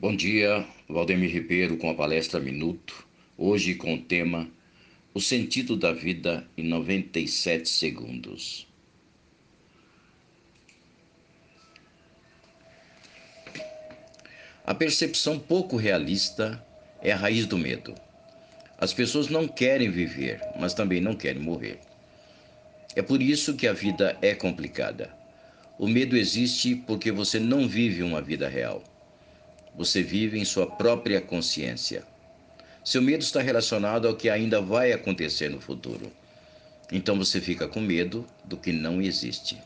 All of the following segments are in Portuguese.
Bom dia, Valdemir Ribeiro com a palestra Minuto, hoje com o tema O sentido da vida em 97 segundos. A percepção pouco realista é a raiz do medo. As pessoas não querem viver, mas também não querem morrer. É por isso que a vida é complicada. O medo existe porque você não vive uma vida real. Você vive em sua própria consciência. Seu medo está relacionado ao que ainda vai acontecer no futuro. Então você fica com medo do que não existe.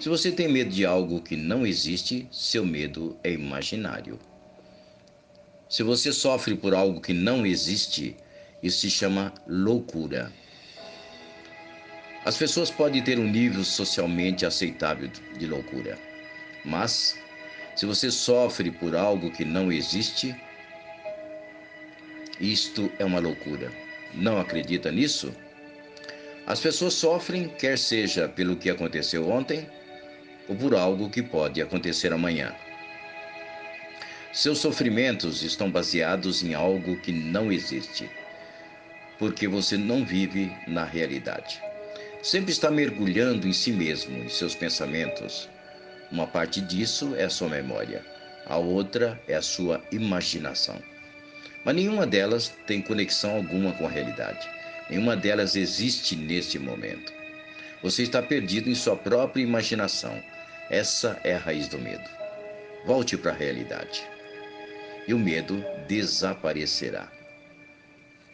Se você tem medo de algo que não existe, seu medo é imaginário. Se você sofre por algo que não existe, isso se chama loucura. As pessoas podem ter um nível socialmente aceitável de loucura, mas se você sofre por algo que não existe, isto é uma loucura. Não acredita nisso? As pessoas sofrem, quer seja pelo que aconteceu ontem ou por algo que pode acontecer amanhã. Seus sofrimentos estão baseados em algo que não existe, porque você não vive na realidade sempre está mergulhando em si mesmo, em seus pensamentos. Uma parte disso é a sua memória, a outra é a sua imaginação. Mas nenhuma delas tem conexão alguma com a realidade. Nenhuma delas existe neste momento. Você está perdido em sua própria imaginação. Essa é a raiz do medo. Volte para a realidade. E o medo desaparecerá.